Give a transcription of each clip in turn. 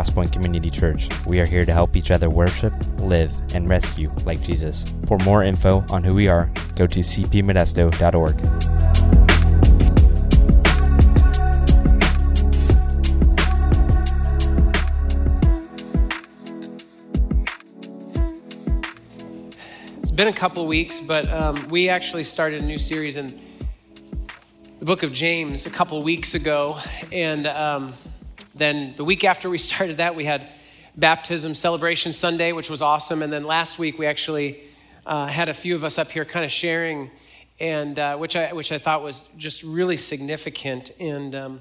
Crosspoint Community Church. We are here to help each other worship, live, and rescue like Jesus. For more info on who we are, go to cpmodesto.org. It's been a couple weeks, but um, we actually started a new series in the book of James a couple weeks ago. And um, then the week after we started that, we had baptism celebration Sunday, which was awesome. And then last week, we actually uh, had a few of us up here kind of sharing, and uh, which, I, which I thought was just really significant. And um,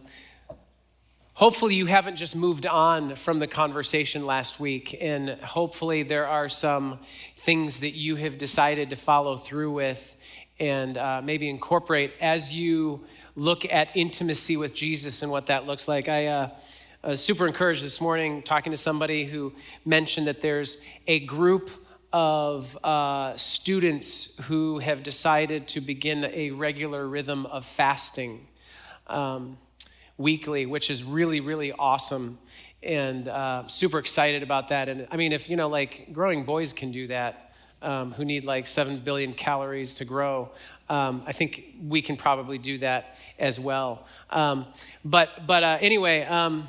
hopefully you haven't just moved on from the conversation last week and hopefully there are some things that you have decided to follow through with and uh, maybe incorporate as you look at intimacy with jesus and what that looks like i uh, was super encouraged this morning talking to somebody who mentioned that there's a group of uh, students who have decided to begin a regular rhythm of fasting um, weekly, which is really, really awesome. And uh, super excited about that. And I mean, if, you know, like growing boys can do that, um, who need like 7 billion calories to grow, um, I think we can probably do that as well. Um, but but uh, anyway, um,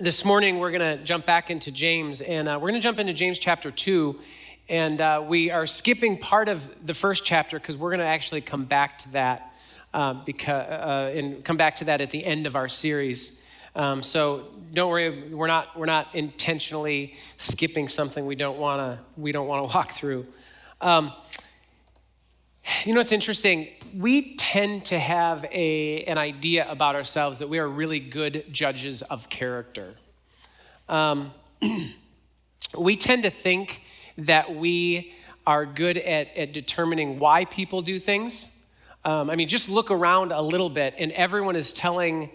this morning we're going to jump back into James, and uh, we're going to jump into James chapter 2. And uh, we are skipping part of the first chapter because we're going to actually come back to that um, because, uh, and come back to that at the end of our series. Um, so don't worry, we're not, we're not intentionally skipping something we don't want to we don't want to walk through. Um, you know what's interesting? We tend to have a, an idea about ourselves that we are really good judges of character. Um, we tend to think that we are good at, at determining why people do things um, I mean, just look around a little bit, and everyone is telling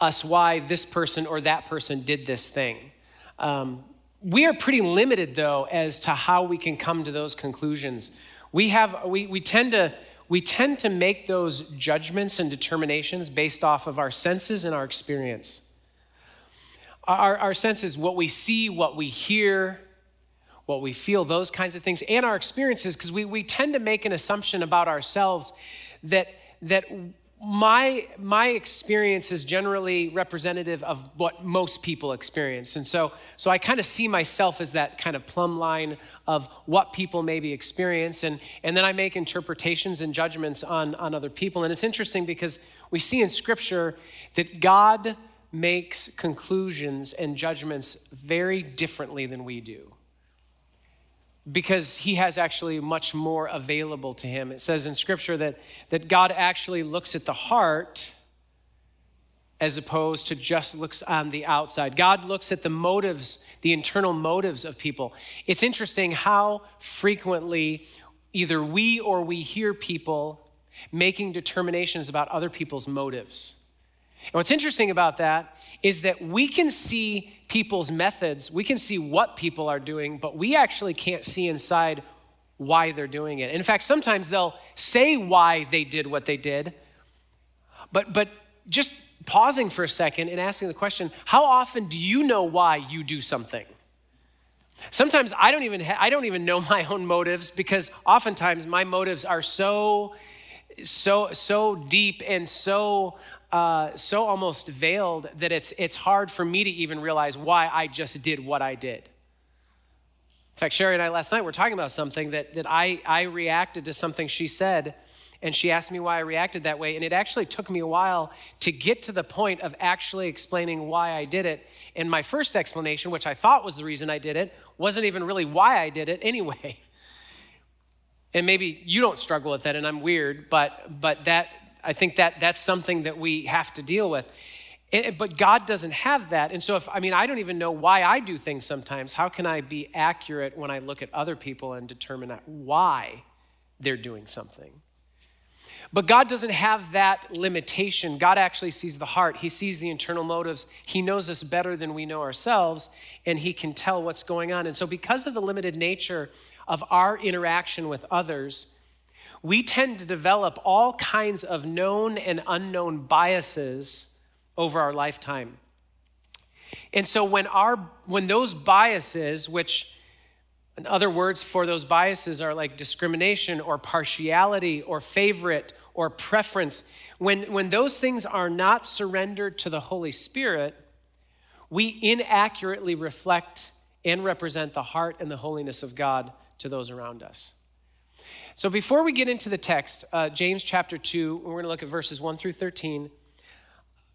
us why this person or that person did this thing. Um, we are pretty limited, though, as to how we can come to those conclusions. We, have, we, we, tend to, we tend to make those judgments and determinations based off of our senses and our experience. Our, our senses, what we see, what we hear, what we feel, those kinds of things, and our experiences, because we, we tend to make an assumption about ourselves that, that my, my experience is generally representative of what most people experience. And so, so I kind of see myself as that kind of plumb line of what people maybe experience. And, and then I make interpretations and judgments on, on other people. And it's interesting because we see in Scripture that God makes conclusions and judgments very differently than we do because he has actually much more available to him. It says in scripture that, that God actually looks at the heart as opposed to just looks on the outside. God looks at the motives, the internal motives of people. It's interesting how frequently either we or we hear people making determinations about other people's motives. And what's interesting about that is that we can see people's methods, we can see what people are doing, but we actually can't see inside why they're doing it. In fact, sometimes they'll say why they did what they did, but, but just pausing for a second and asking the question how often do you know why you do something? Sometimes I don't even ha- I don't even know my own motives because oftentimes my motives are so so so deep and so uh, so almost veiled that it's, it's hard for me to even realize why I just did what I did. In fact, Sherry and I last night were talking about something that, that I, I reacted to something she said, and she asked me why I reacted that way. And it actually took me a while to get to the point of actually explaining why I did it. And my first explanation, which I thought was the reason I did it, wasn't even really why I did it anyway. And maybe you don't struggle with that, and I'm weird, but, but that, I think that that's something that we have to deal with. It, but God doesn't have that. And so, if I mean, I don't even know why I do things sometimes. How can I be accurate when I look at other people and determine why they're doing something? But God doesn't have that limitation. God actually sees the heart, He sees the internal motives. He knows us better than we know ourselves, and He can tell what's going on. And so, because of the limited nature of our interaction with others, we tend to develop all kinds of known and unknown biases over our lifetime. And so when our when those biases, which in other words for those biases are like discrimination or partiality or favorite or preference, when, when those things are not surrendered to the Holy Spirit, we inaccurately reflect and represent the heart and the holiness of God to those around us. So before we get into the text, uh, James chapter 2, we're going to look at verses 1 through 13.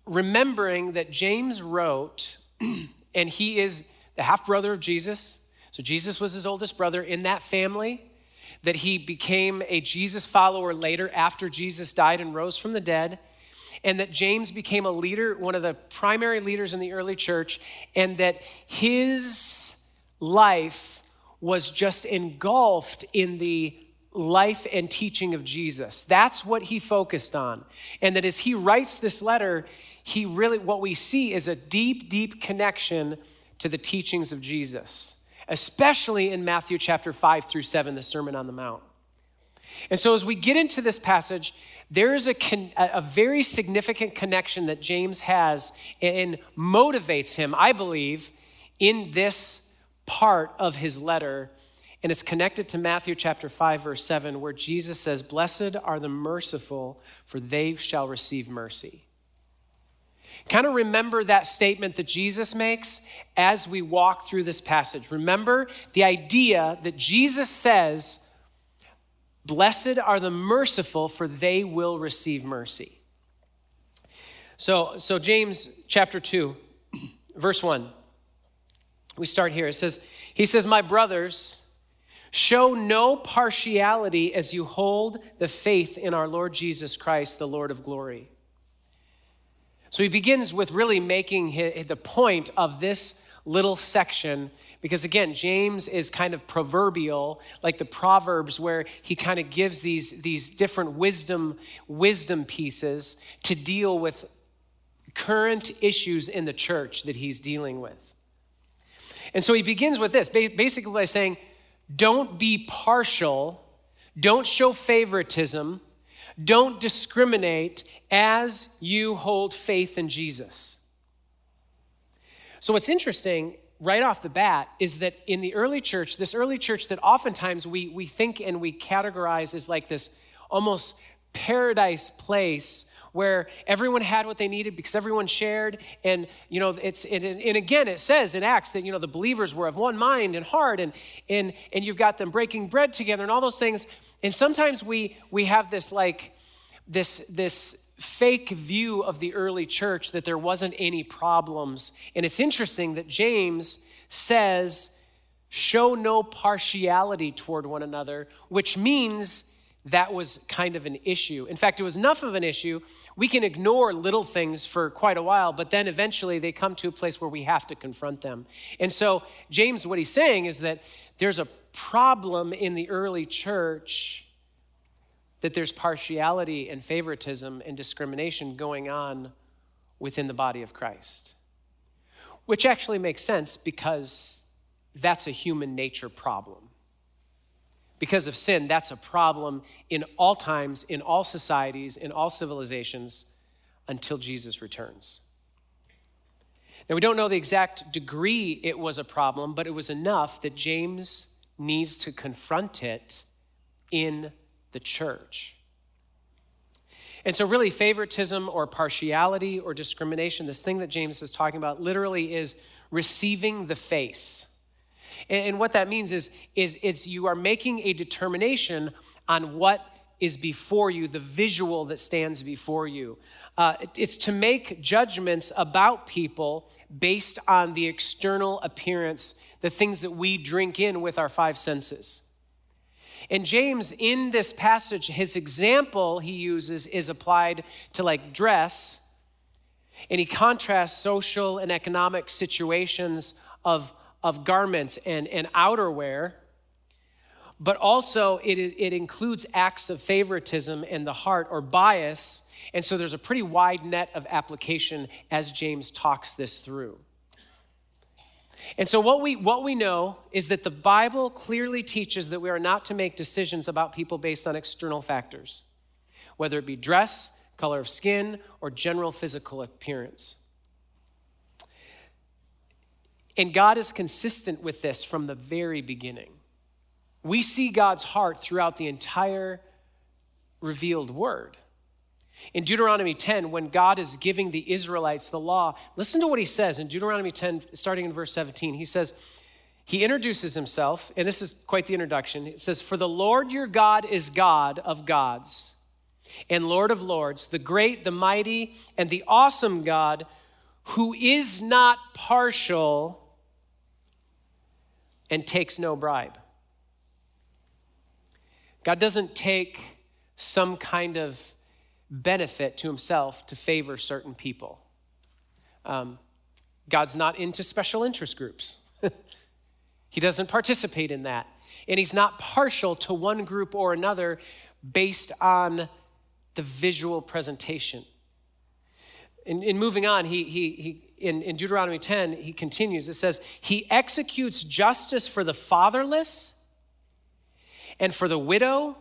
Remembering that James wrote, and he is the half brother of Jesus. So Jesus was his oldest brother in that family, that he became a Jesus follower later after Jesus died and rose from the dead and that James became a leader, one of the primary leaders in the early church, and that his life was just engulfed in the life and teaching of Jesus. That's what he focused on. And that as he writes this letter, he really, what we see is a deep, deep connection to the teachings of Jesus, especially in Matthew chapter 5 through 7, the Sermon on the Mount. And so, as we get into this passage, there is a, con- a very significant connection that James has and motivates him, I believe, in this part of his letter. And it's connected to Matthew chapter 5, verse 7, where Jesus says, Blessed are the merciful, for they shall receive mercy. Kind of remember that statement that Jesus makes as we walk through this passage. Remember the idea that Jesus says, Blessed are the merciful, for they will receive mercy. So, so James chapter 2, verse 1. We start here. It says, He says, My brothers, show no partiality as you hold the faith in our Lord Jesus Christ, the Lord of glory. So he begins with really making the point of this little section because again james is kind of proverbial like the proverbs where he kind of gives these these different wisdom wisdom pieces to deal with current issues in the church that he's dealing with and so he begins with this basically by saying don't be partial. Don't show favoritism. Don't discriminate as you hold faith in jesus. So, what's interesting right off the bat is that in the early church, this early church that oftentimes we, we think and we categorize as like this almost paradise place where everyone had what they needed because everyone shared and you know it's and, and, again it says in acts that you know the believers were of one mind and heart and and and you've got them breaking bread together and all those things and sometimes we we have this like this this fake view of the early church that there wasn't any problems. And it's interesting that James says, show no partiality toward one another, which means that was kind of an issue. In fact, it was enough of an issue. We can ignore little things for quite a while, but then eventually they come to a place where we have to confront them. And so, James, what he's saying is that there's a problem in the early church that there's partiality and favoritism and discrimination going on within the body of Christ. Which actually makes sense because that's a human nature problem. Because of sin, that's a problem in all times, in all societies, in all civilizations until Jesus returns. Now, we don't know the exact degree it was a problem, but it was enough that James needs to confront it in the church. And so, really, favoritism or partiality or discrimination, this thing that James is talking about, literally is receiving the face. And, what that means is, is, is you are making a determination on what is before you, the visual that stands before you. Uh, it's to make judgments about people based on the external appearance, the things that we drink in with our five senses. And James, in this passage, his example he uses is applied to like dress, and he contrasts social and economic situations of, of garments and, and outerwear. But also, it, it includes acts of favoritism in the heart or bias. And so, there's a pretty wide net of application as James talks this through. And so, what we, what we know is that the Bible clearly teaches that we are not to make decisions about people based on external factors, whether it be dress, color of skin, or general physical appearance. And God is consistent with this from the very beginning. We see God's heart throughout the entire revealed word. In Deuteronomy 10, when God is giving the Israelites the law, listen to what he says in Deuteronomy 10, starting in verse 17. He says, He introduces himself, and this is quite the introduction. It says, For the Lord your God is God of gods and Lord of lords, the great, the mighty, and the awesome God who is not partial and takes no bribe. God doesn't take some kind of benefit to himself to favor certain people. Um, God's not into special interest groups. he doesn't participate in that. And he's not partial to one group or another based on the visual presentation. In, in moving on, he, he, he, in, in Deuteronomy 10, he continues. It says, He executes justice for the fatherless and for the widow,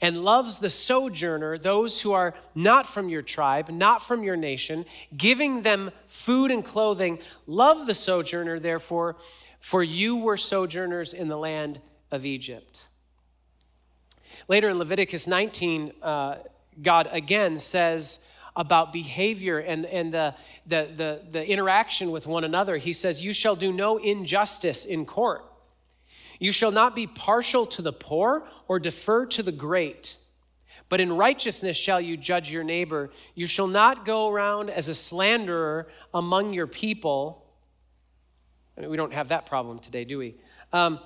and loves the sojourner, those who are not from your tribe, not from your nation, giving them food and clothing. Love the sojourner, therefore, for you were sojourners in the land of Egypt. Later in Leviticus 19, uh, God again says, about behavior and, and the, the, the, the interaction with one another. He says, You shall do no injustice in court. You shall not be partial to the poor or defer to the great. But in righteousness shall you judge your neighbor. You shall not go around as a slanderer among your people. I mean, we don't have that problem today, do we? Um,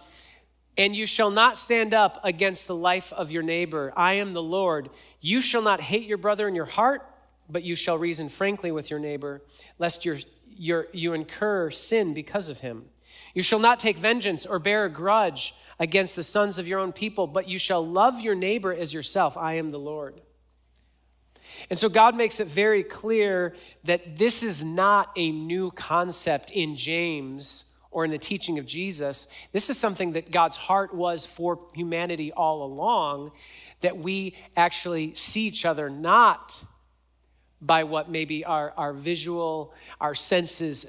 and you shall not stand up against the life of your neighbor. I am the Lord. You shall not hate your brother in your heart, but you shall reason frankly with your neighbor, lest your, your, you incur sin because of him. You shall not take vengeance or bear a grudge against the sons of your own people, but you shall love your neighbor as yourself. I am the Lord. And so God makes it very clear that this is not a new concept in James or in the teaching of Jesus. This is something that God's heart was for humanity all along, that we actually see each other not by what maybe our, our visual, our senses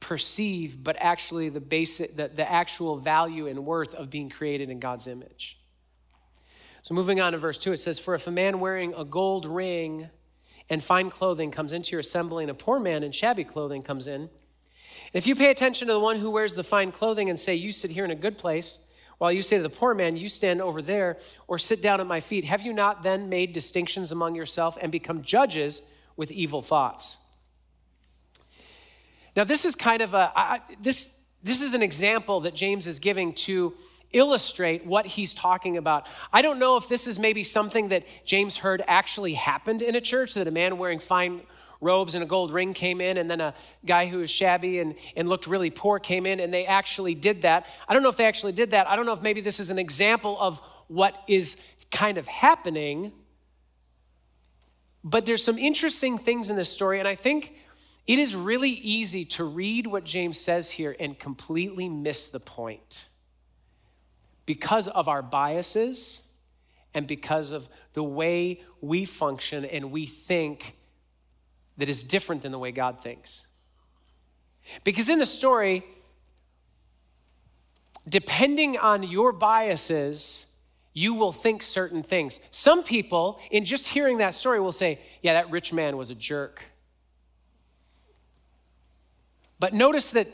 perceive, but actually the basic, the, the actual value and worth of being created in God's image. So moving on to verse 2, it says, For if a man wearing a gold ring and fine clothing comes into your assembly, and a poor man in shabby clothing comes in, if you pay attention to the one who wears the fine clothing and say, You sit here in a good place, while you say to the poor man, You stand over there, or sit down at my feet, have you not then made distinctions among yourself and become judges with evil thoughts? Now, this is kind of a I, this this is an example that James is giving to illustrate what he's talking about. I don't know if this is maybe something that James heard actually happened in a church that a man wearing fine robes and a gold ring came in, and then a guy who was shabby and, and looked really poor came in, and they actually did that. I don't know if they actually did that. I don't know if maybe this is an example of what is kind of happening. But there's some interesting things in this story, and I think it is really easy to read what James says here and completely miss the point because of our biases and because of the way we function and we think that is different than the way God thinks. Because in the story, depending on your biases, you will think certain things. Some people, in just hearing that story, will say, Yeah, that rich man was a jerk. But notice that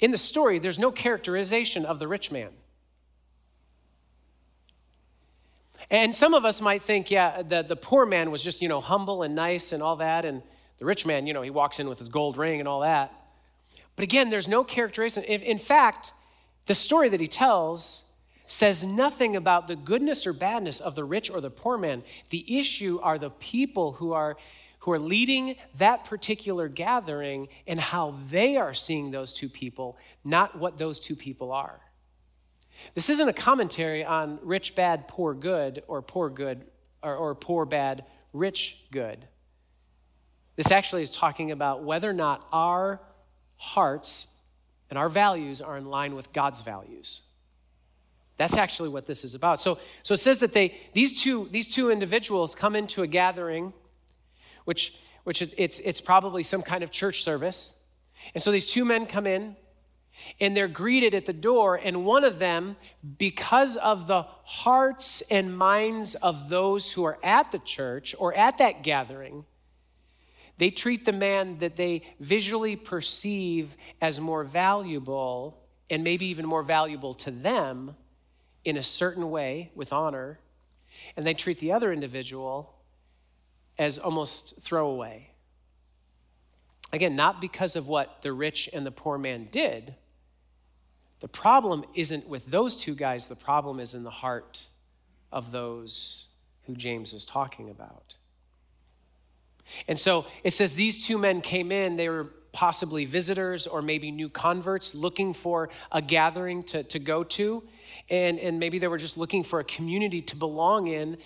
in the story, there's no characterization of the rich man. And some of us might think, yeah, the, the poor man was just, you know, humble and nice and all that. And the rich man, you know, he walks in with his gold ring and all that. But again, there's no characterization. In, in fact, the story that he tells says nothing about the goodness or badness of the rich or the poor man. The issue are the people who are who are leading that particular gathering and how they are seeing those two people, not what those two people are. This isn't a commentary on rich, bad, poor, good, or poor, good, or, or poor, bad, rich, good. This actually is talking about whether or not our hearts and our values are in line with God's values. That's actually what this is about. So, so it says that they, these, two, these two individuals come into a gathering which, which it's, it's probably some kind of church service. And so these two men come in, and they're greeted at the door. And one of them, because of the hearts and minds of those who are at the church or at that gathering, they treat the man that they visually perceive as more valuable and maybe even more valuable to them in a certain way with honor. And they treat the other individual as almost throwaway. Again, not because of what the rich and the poor man did, the problem isn't with those two guys, the problem is in the heart of those who James is talking about. And so it says these two men came in, they were possibly visitors or maybe new converts looking for a gathering to, to go to. And, and maybe they were just looking for a community to belong in.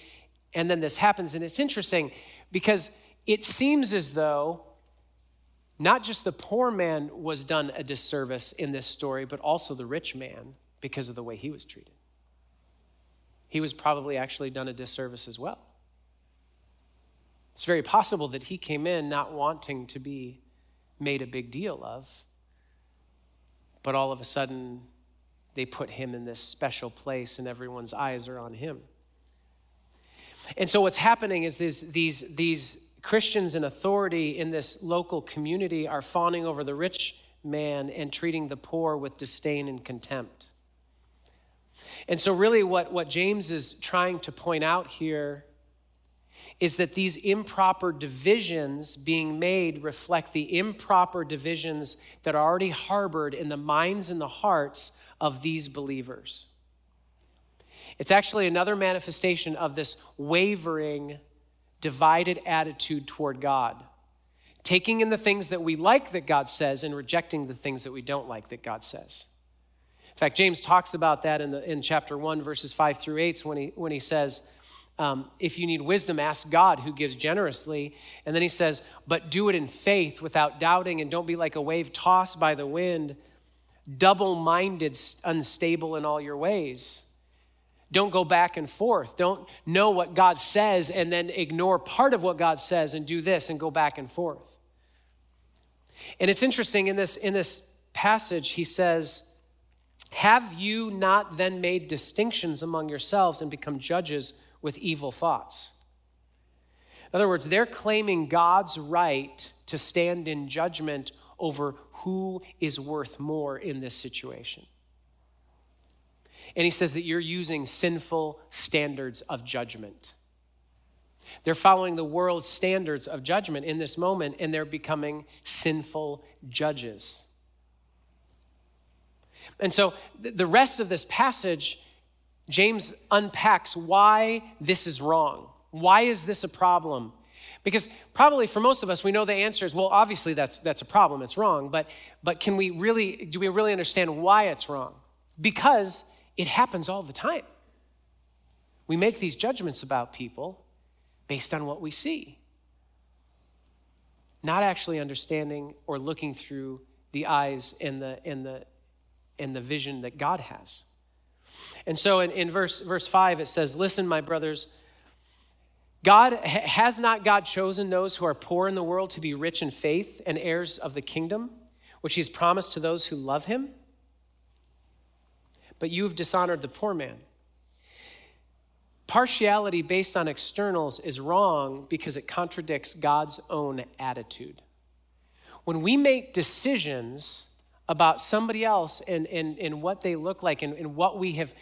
And then this happens. And it's interesting because it seems as though not just the poor man was done a disservice in this story, but also the rich man because of the way he was treated. He was probably actually done a disservice as well. It's very possible that he came in not wanting to be made a big deal of, but all of a sudden they put him in this special place and everyone's eyes are on him. And so what's happening is these, these, Christians in authority in this local community are fawning over the rich man and treating the poor with disdain and contempt. And so, really, what, what James is trying to point out here is that these improper divisions being made reflect the improper divisions that are already harbored in the minds and the hearts of these believers. It's actually another manifestation of this wavering divided attitude toward God, taking in the things that we like that God says and rejecting the things that we don't like that God says. In fact, James talks about that in, the, in chapter 1, verses 5 through 8, when he, when he says, um, If you need wisdom, ask God who gives generously. And then he says, But do it in faith without doubting, and don't be like a wave tossed by the wind, double minded, unstable in all your ways. Don't go back and forth. Don't know what God says and then ignore part of what God says and do this and go back and forth. And it's interesting in this, in this passage, he says, Have you not then made distinctions among yourselves and become judges with evil thoughts? In other words, they're claiming God's right to stand in judgment over who is worth more in this situation. And he says that you're using sinful standards of judgment. They're following the world's standards of judgment in this moment, and they're becoming sinful judges. And so the rest of this passage, James unpacks why this is wrong. Why is this a problem? Because probably for most of us, we know the answer is well, obviously that's, that's a problem, it's wrong. But, but can we really, do we really understand why it's wrong? Because it happens all the time. We make these judgments about people based on what we see, not actually understanding or looking through the eyes and the, and the, and the vision that God has. And so in, in verse, verse 5, it says, Listen, my brothers, God has not God chosen those who are poor in the world to be rich in faith and heirs of the kingdom, which he's promised to those who love him? but you have dishonored the poor man. Partiality based on externals is wrong because it contradicts God's own attitude. When we make decisions about somebody else and, and, and what they look like and, and what, we have,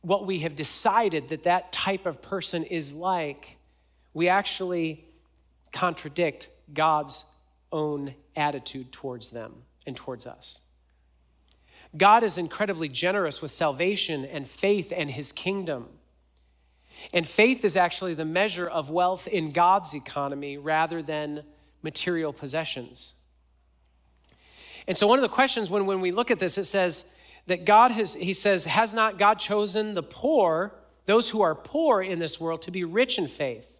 what we have decided that that type of person is like, we actually contradict God's own attitude towards them and towards us. God is incredibly generous with salvation and faith and his kingdom. And faith is actually the measure of wealth in God's economy rather than material possessions. And so, one of the questions when, when we look at this, it says that God has, he says, has not God chosen the poor, those who are poor in this world, to be rich in faith?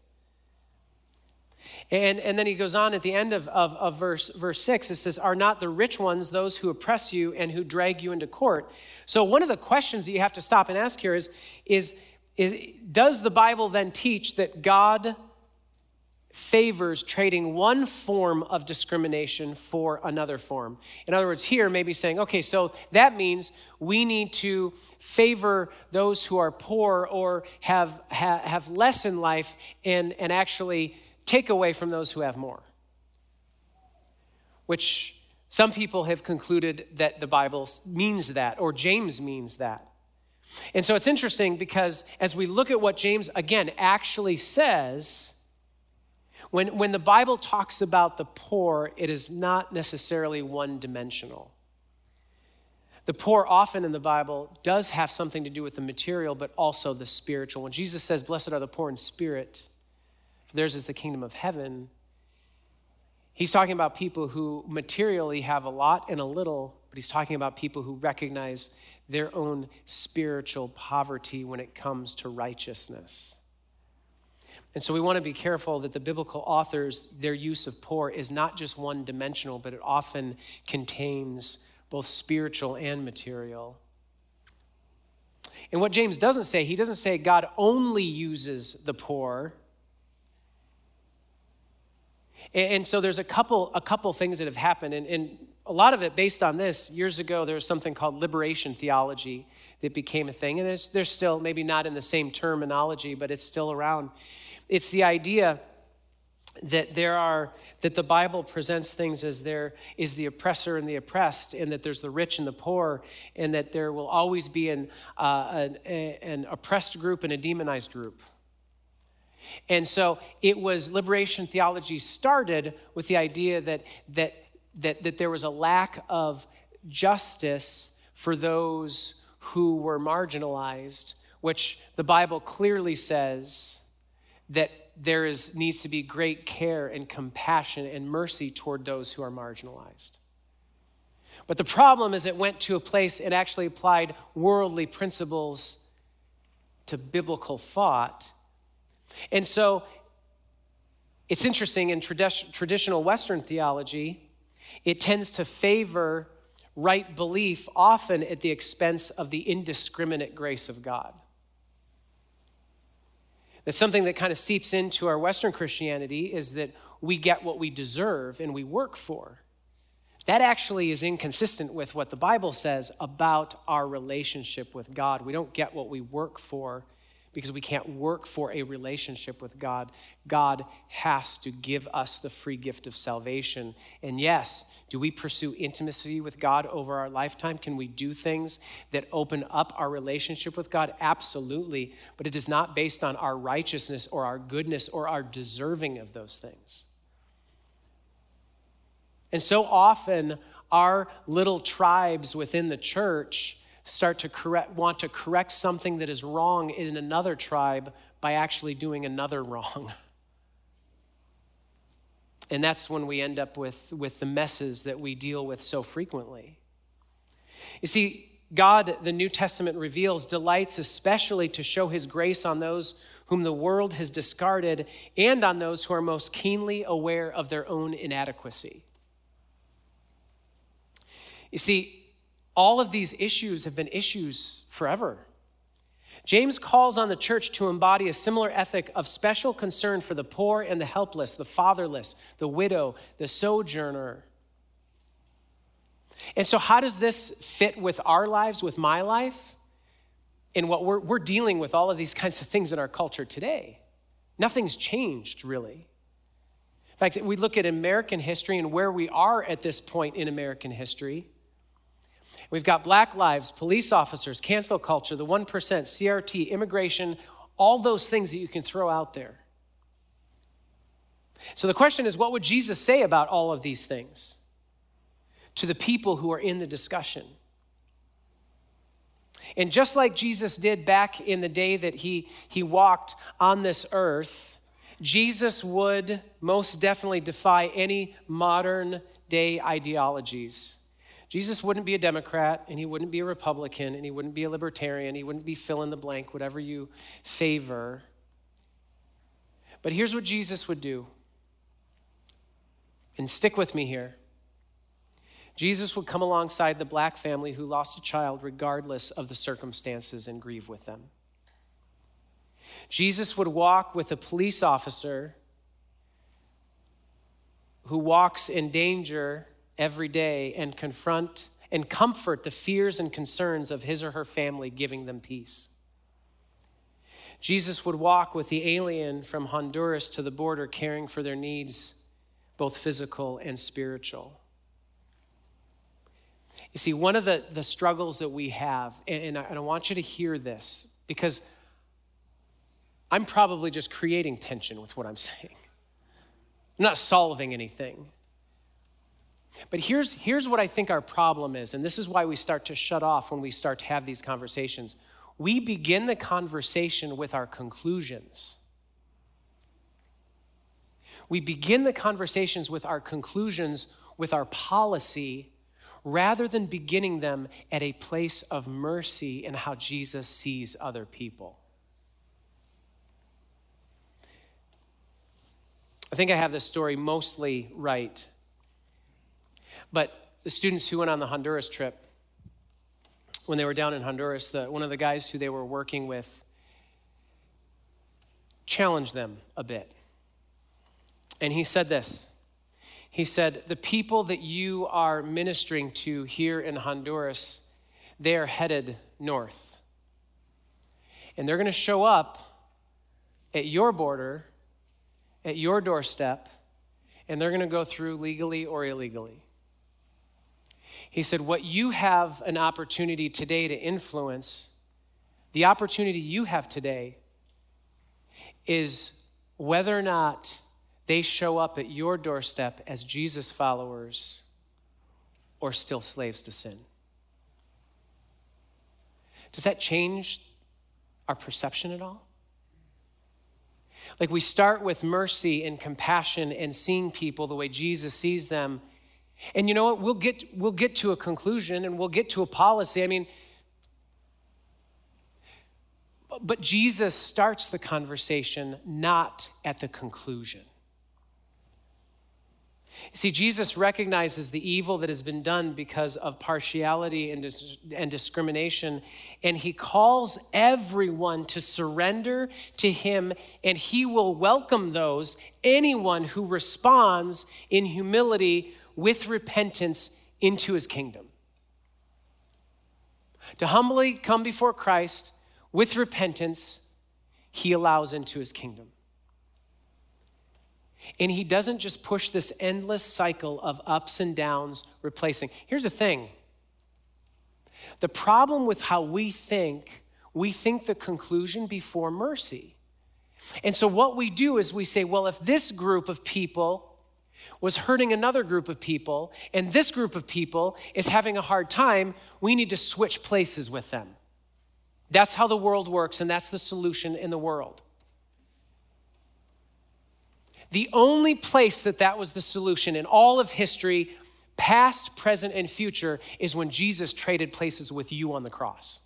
And, and then he goes on at the end of, of, of verse, verse 6, it says, Are not the rich ones those who oppress you and who drag you into court? So, one of the questions that you have to stop and ask here is, is, is Does the Bible then teach that God favors trading one form of discrimination for another form. In other words, here, maybe saying, okay, so that means we need to favor those who are poor or have, have, have less in life and, and actually take away from those who have more. Which some people have concluded that the Bible means that, or James means that. And so it's interesting because as we look at what James, again, actually says, when, when the Bible talks about the poor, it is not necessarily one dimensional. The poor, often in the Bible, does have something to do with the material, but also the spiritual. When Jesus says, Blessed are the poor in spirit, theirs is the kingdom of heaven, he's talking about people who materially have a lot and a little, but he's talking about people who recognize their own spiritual poverty when it comes to righteousness. And so we want to be careful that the biblical authors, their use of poor is not just one dimensional, but it often contains both spiritual and material. And what James doesn't say, he doesn't say God only uses the poor. And, so there's a couple, a couple things that have happened. And, and a lot of it based on this. Years ago, there was something called liberation theology that became a thing. And there's, there's still, maybe not in the same terminology, but it's still around. It's the idea that there are that the bible presents things as there is the oppressor and the oppressed and that there's the rich and the poor and that there will always be an, uh, an, an oppressed group and a demonized group and so it was liberation theology started with the idea that that that, that there was a lack of justice for those who were marginalized which the bible clearly says that there is, needs to be great care and compassion and mercy toward those who are marginalized. But the problem is, it went to a place it actually applied worldly principles to biblical thought. And so it's interesting in tradi- traditional Western theology, it tends to favor right belief often at the expense of the indiscriminate grace of God. That's something that kind of seeps into our Western Christianity is that we get what we deserve and we work for. That actually is inconsistent with what the Bible says about our relationship with God. We don't get what we work for because we can't work for a relationship with God. God has to give us the free gift of salvation. And yes, do we pursue intimacy with God over our lifetime? Can we do things that open up our relationship with God? Absolutely. But it is not based on our righteousness or our goodness or our deserving of those things. And so often, our little tribes within the church start to correct, want to correct something that is wrong in another tribe by actually doing another wrong. And that's when we end up with, with the messes that we deal with so frequently. You see, God, the New Testament reveals, delights especially to show his grace on those whom the world has discarded and on those who are most keenly aware of their own inadequacy. You see, all of these issues have been issues forever. James calls on the church to embody a similar ethic of special concern for the poor and the helpless, the fatherless, the widow, the sojourner. And so, how does this fit with our lives, with my life? And what we're, we're dealing with all of these kinds of things in our culture today. Nothing's changed, really. In fact, we look at American history and where we are at this point in American history. We've got black lives, police officers, cancel culture, the 1%, CRT, immigration, all those things that you can throw out there. So the question is what would Jesus say about all of these things to the people who are in the discussion? And just like Jesus did back in the day that he, he walked on this earth, Jesus would most definitely defy any modern day ideologies Jesus wouldn't be a Democrat, and he wouldn't be a Republican, and he wouldn't be a libertarian, he wouldn't be fill in the blank, whatever you favor. But here's what Jesus would do. And stick with me here. Jesus would come alongside the black family who lost a child regardless of the circumstances and grieve with them. Jesus would walk with a police officer who walks in danger every day and confront and comfort the fears and concerns of his or her family, giving them peace. Jesus would walk with the alien from Honduras to the border, caring for their needs, both physical and spiritual. You see, one of the, the struggles that we have, and, and, I, and I want you to hear this because I'm probably just creating tension with what I'm saying. I'm not solving anything. But here's, here's what I think our problem is, and this is why we start to shut off when we start to have these conversations. We begin the conversation with our conclusions. We begin the conversations with our conclusions, with our policy, rather than beginning them at a place of mercy and how Jesus sees other people. I think I have this story mostly right. But the students who went on the Honduras trip, when they were down in Honduras, the, one of the guys who they were working with challenged them a bit. And he said this He said, The people that you are ministering to here in Honduras, they are headed north. And they're going to show up at your border, at your doorstep, and they're going to go through legally or illegally. He said, What you have an opportunity today to influence, the opportunity you have today is whether or not they show up at your doorstep as Jesus followers or still slaves to sin. Does that change our perception at all? Like we start with mercy and compassion and seeing people the way Jesus sees them and you know what? We'll get, we'll get to a conclusion and we'll get to a policy. I mean, but Jesus starts the conversation not at the conclusion. See, Jesus recognizes the evil that has been done because of partiality and, dis- and discrimination, and he calls everyone to surrender to him, and he will welcome those, anyone who responds in humility with repentance into his kingdom. To humbly come before Christ with repentance, he allows into his kingdom. And he doesn't just push this endless cycle of ups and downs, replacing. Here's the thing the problem with how we think, we think the conclusion before mercy. And so what we do is we say, well, if this group of people was hurting another group of people, and this group of people is having a hard time, we need to switch places with them. That's how the world works, and that's the solution in the world. The only place that that was the solution in all of history, past, present, and future, is when Jesus traded places with you on the cross.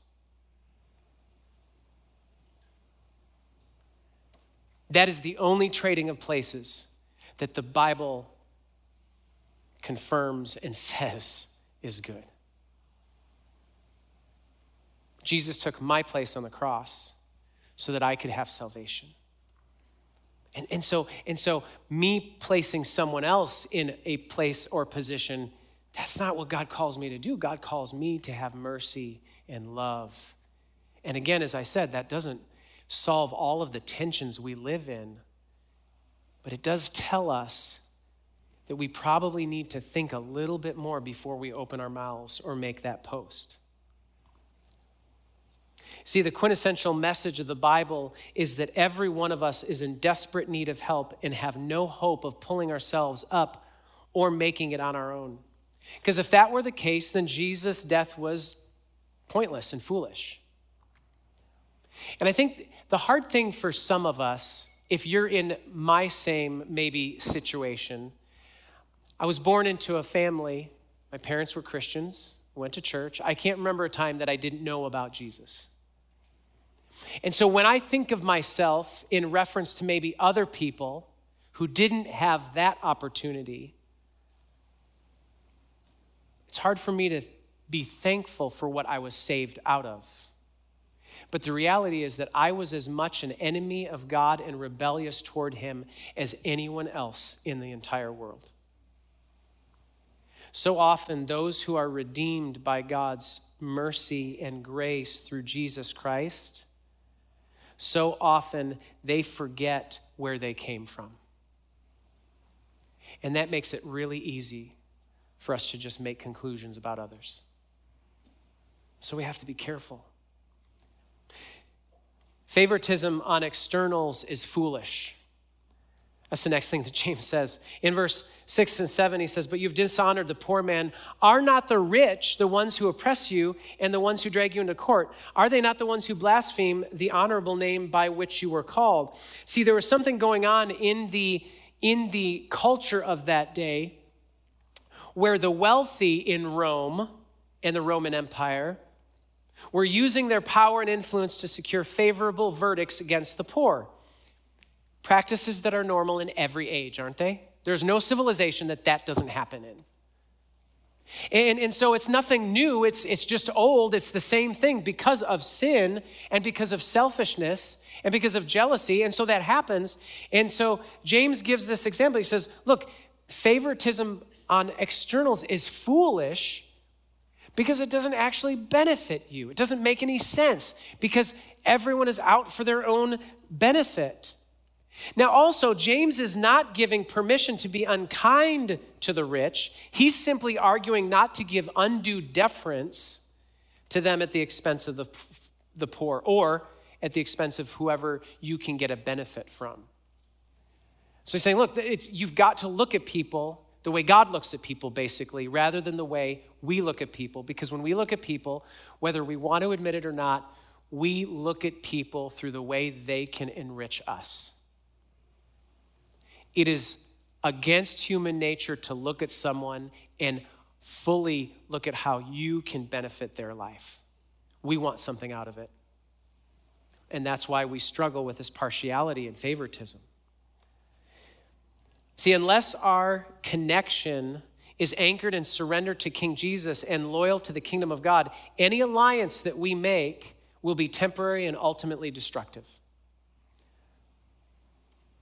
That is the only trading of places that the Bible confirms and says is good. Jesus took my place on the cross so that I could have salvation. And, and, so, and so, me placing someone else in a place or position, that's not what God calls me to do. God calls me to have mercy and love. And again, as I said, that doesn't solve all of the tensions we live in, but it does tell us that we probably need to think a little bit more before we open our mouths or make that post. See, the quintessential message of the Bible is that every one of us is in desperate need of help and have no hope of pulling ourselves up or making it on our own. Because if that were the case, then Jesus' death was pointless and foolish. And I think the hard thing for some of us, if you're in my same maybe situation, I was born into a family. My parents were Christians, went to church. I can't remember a time that I didn't know about Jesus. And so when I think of myself in reference to maybe other people who didn't have that opportunity, it's hard for me to be thankful for what I was saved out of. But the reality is that I was as much an enemy of God and rebellious toward Him as anyone else in the entire world. So often, those who are redeemed by God's mercy and grace through Jesus Christ, so often they forget where they came from. And that makes it really easy for us to just make conclusions about others. So we have to be careful. Favoritism on externals is foolish. That's the next thing that James says. In verse 6 and 7, he says, But you've dishonored the poor man. Are not the rich the ones who oppress you and the ones who drag you into court? Are they not the ones who blaspheme the honorable name by which you were called? See, there was something going on in the, in the culture of that day where the wealthy in Rome and the Roman Empire were using their power and influence to secure favorable verdicts against the poor. Practices that are normal in every age, aren't they? There's no civilization that that doesn't happen in. And, and so it's nothing new, it's, it's just old. It's the same thing because of sin and because of selfishness and because of jealousy. And so that happens. And so James gives this example. He says, Look, favoritism on externals is foolish because it doesn't actually benefit you. It doesn't make any sense because everyone is out for their own benefit. Now, also, James is not giving permission to be unkind to the rich. He's simply arguing not to give undue deference to them at the expense of the, the poor or at the expense of whoever you can get a benefit from. So he's saying, look, you've got to look at people the way God looks at people, basically, rather than the way we look at people. Because when we look at people, whether we want to admit it or not, we look at people through the way they can enrich us. It is against human nature to look at someone and fully look at how you can benefit their life. We want something out of it. And that's why we struggle with this partiality and favoritism. See, unless our connection is anchored and surrendered to King Jesus and loyal to the kingdom of God, any alliance that we make will be temporary and ultimately destructive.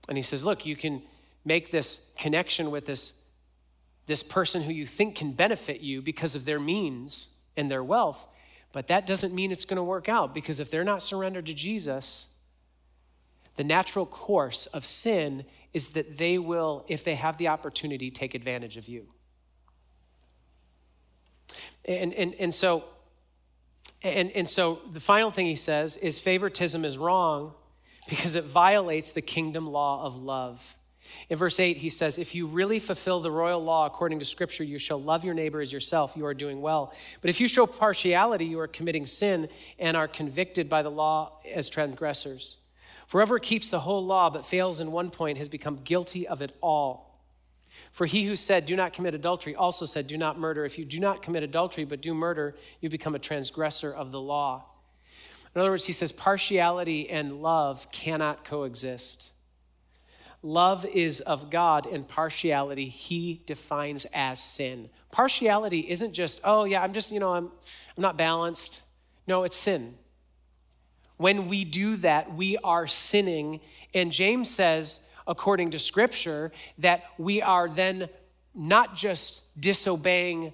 And he says, Look, you can make this connection with this, this person who you think can benefit you because of their means and their wealth, but that doesn't mean it's going to work out because if they're not surrendered to Jesus, the natural course of sin is that they will, if they have the opportunity, take advantage of you. And, and, and so and, and so the final thing he says is favoritism is wrong because it violates the kingdom law of love. In verse 8, he says, If you really fulfill the royal law according to Scripture, you shall love your neighbor as yourself, you are doing well. But if you show partiality, you are committing sin and are convicted by the law as transgressors. For whoever keeps the whole law but fails in one point has become guilty of it all. For he who said, Do not commit adultery, also said, Do not murder. If you do not commit adultery but do murder, you become a transgressor of the law. In other words, he says, partiality and love cannot coexist. Love is of God, and partiality he defines as sin. Partiality isn't just, oh, yeah, I'm just, you know, I'm, I'm not balanced. No, it's sin. When we do that, we are sinning. And James says, according to scripture, that we are then not just disobeying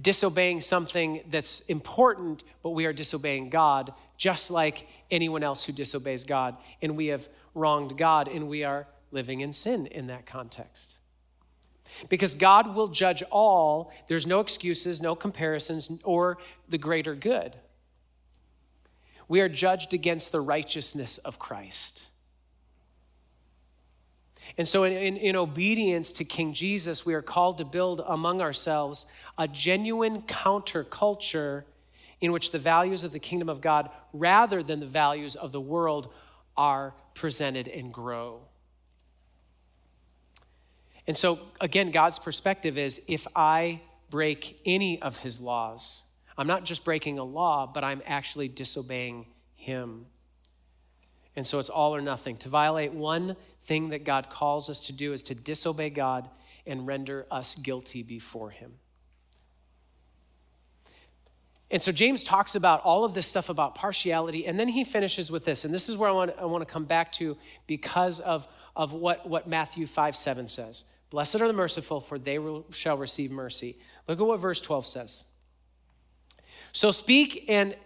disobeying something that's important, but we are disobeying God, just like anyone else who disobeys God. And we have wronged God, and we are living in sin in that context. Because God will judge all, there's no excuses, no comparisons, or the greater good we are judged against the righteousness of Christ. And so, in, in, in, obedience to King Jesus, we are called to build among ourselves a genuine counterculture in which the values of the kingdom of God, rather than the values of the world, are presented and grow. And so, again, God's perspective is if I break any of his laws, I'm not just breaking a law, but I'm actually disobeying Him. And so it's all or nothing. To violate one thing that God calls us to do is to disobey God and render us guilty before Him. And so James talks about all of this stuff about partiality, and then he finishes with this. And this is where I want, I want to come back to because of, of what, what Matthew 5 7 says. Blessed are the merciful, for they will, shall receive mercy. Look at what verse 12 says. So speak and,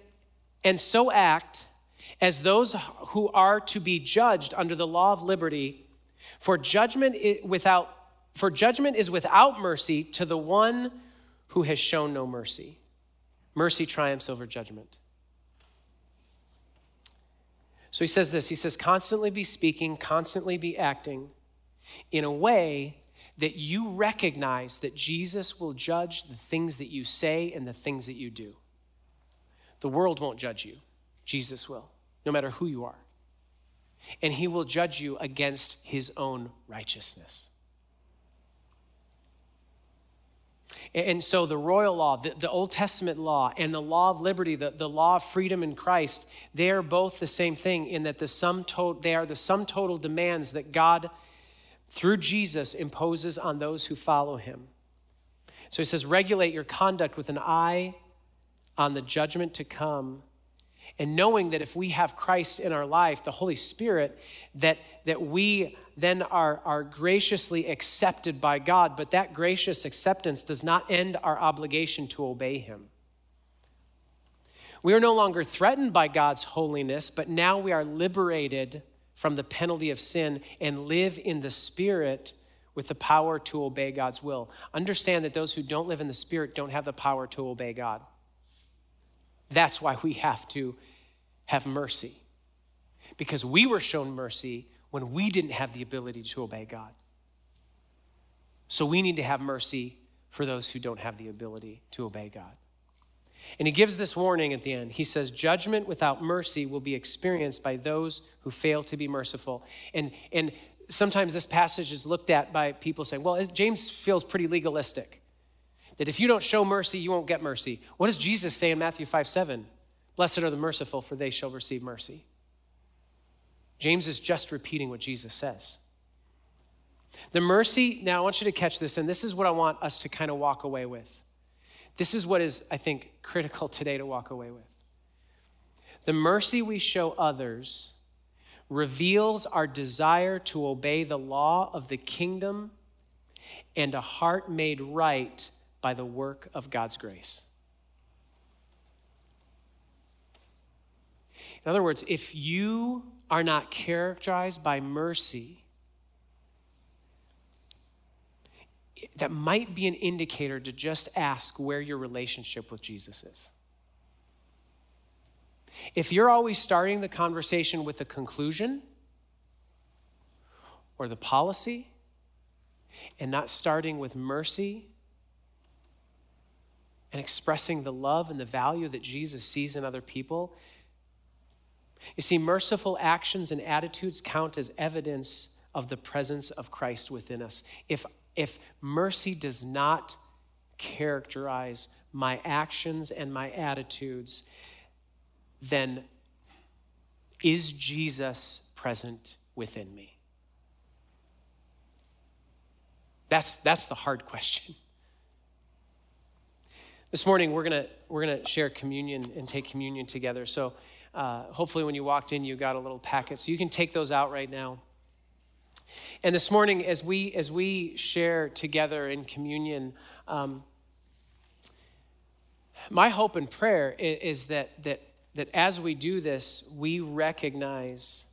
and so act as those who are to be judged under the law of liberty, for judgment without for judgment is without mercy to the one who has shown no mercy. Mercy triumphs over judgment. So he says this he says, constantly be speaking, constantly be acting in a way that you recognize that Jesus will judge the things that you say and the things that you do. The world won't judge you, Jesus will, no matter who you are. And he will judge you against his own righteousness. And so the royal law, the, the, Old Testament law, and the law of liberty, the, the law of freedom in Christ, they are both the same thing in that the sum total, they are the sum total demands that God, through Jesus, imposes on those who follow him. So he says, regulate your conduct with an eye on the judgment to come and knowing that if we have Christ in our life, the Holy Spirit, that, that we then are, are graciously accepted by God, but that gracious acceptance does not end our obligation to obey Him. We are no longer threatened by God's holiness, but now we are liberated from the penalty of sin and live in the Spirit with the power to obey God's will. Understand that those who don't live in the Spirit don't have the power to obey God. That's why we have to have mercy. Because we were shown mercy when we didn't have the ability to obey God. So we need to have mercy for those who don't have the ability to obey God. And he gives this warning at the end. He says, Judgment without mercy will be experienced by those who fail to be merciful. And, and sometimes this passage is looked at by people saying, Well, James feels pretty legalistic that if you don't show mercy, you won't get mercy. What does Jesus say in Matthew 5 7? Blessed are the merciful, for they shall receive mercy. James is just repeating what Jesus says. The mercy, now I want you to catch this, and this is what I want us to kind of walk away with. This is what is, I think, critical today to walk away with. The mercy we show others reveals our desire to obey the law of the kingdom and a heart made right by the work of God's grace. In other words, if you are not characterized by mercy, that might be an indicator to just ask where your relationship with Jesus is. If you're always starting the conversation with a conclusion or the policy and not starting with mercy and expressing the love and the value that Jesus sees in other people. You see, merciful actions and attitudes count as evidence of the presence of Christ within us. If, if mercy does not characterize my actions and my attitudes, then is Jesus present within me? That's, that's the hard question. This morning, we're gonna we're gonna share communion and take communion together. So, uh, hopefully, when you walked in, you got a little packet. So, you can take those out right now. And this morning, as we, as we share together in communion, um, my hope and prayer is, that, that, that as we do this, we recognize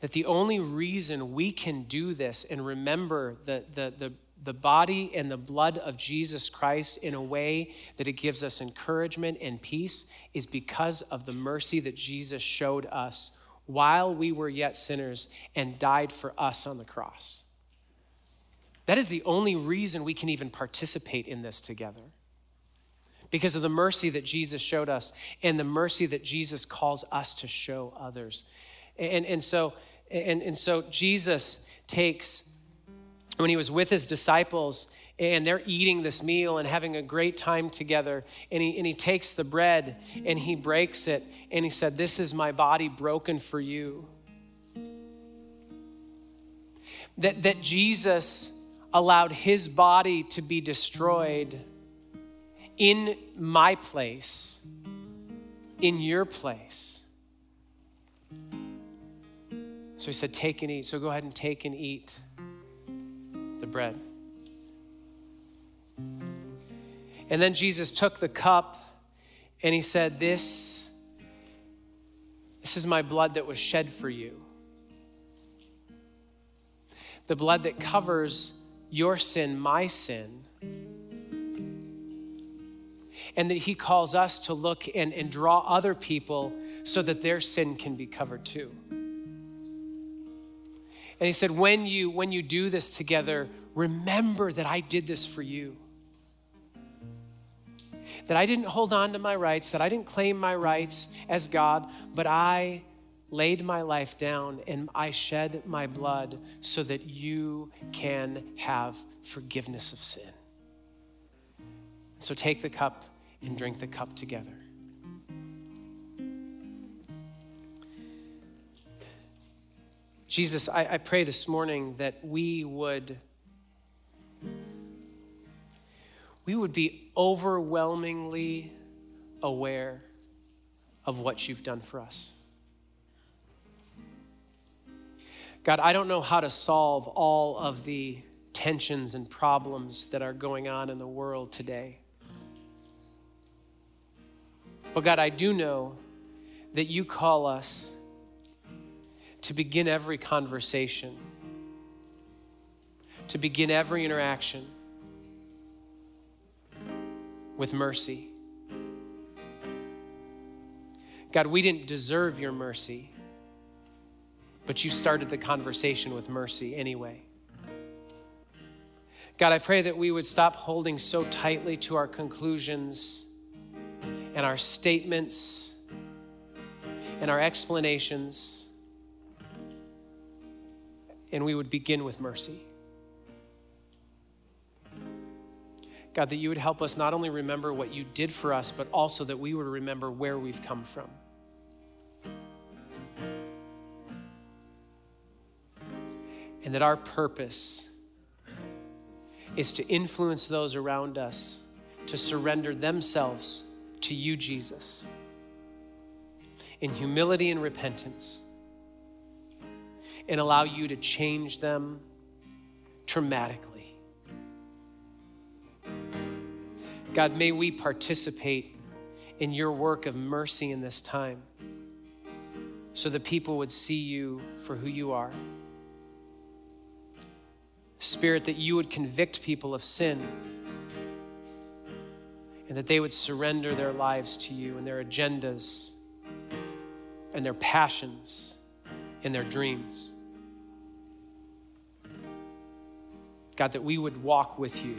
that the only reason we can do this and remember the, the, the the body and the blood of Jesus Christ in a way that it gives us encouragement and peace is because of the mercy that Jesus showed us while we were yet sinners and died for us on the cross. That is the only reason we can even participate in this together. Because of the mercy that Jesus showed us and the mercy that Jesus calls us to show others. And, and, so, and, and so Jesus takes when he was with his disciples and they're eating this meal and having a great time together and he, and he takes the bread and he breaks it and he said this is my body broken for you. That, that jesus allowed his body to be destroyed in my place in your place. So he said take and eat. So go ahead and take and eat bread. And then Jesus took the cup and he said, This, this is my blood that was shed for you. The blood that covers your sin, my sin. And that he calls us to look and, and draw other people so that their sin can be covered too. And he said, when you, when you do this together, remember that I did this for you. That I didn't hold on to my rights, that I didn't claim my rights as God, but I laid my life down and I shed my blood so that you can have forgiveness of sin. So take the cup and drink the cup together. Jesus, I, I pray this morning that we would we would be overwhelmingly aware of what you've done for us. God, I don't know how to solve all of the tensions and problems that are going on in the world today. But God, I do know that you call us to begin every conversation, to begin every interaction with mercy. God, we didn't deserve your mercy, but you started the conversation with mercy anyway. God, I pray that we would stop holding so tightly to our conclusions and our statements and our explanations and we would begin with mercy. God, that you would help us not only remember what you did for us, but also that we would remember where we've come from. And that our purpose is to influence those around us to surrender themselves to you, Jesus, in humility and repentance and allow you to change them dramatically. God, may we participate in your work of mercy in this time so that people would see you for who you are. Spirit, that you would convict people of sin and that they would surrender their lives to you and their agendas and their passions and their dreams. God, that we would walk with you.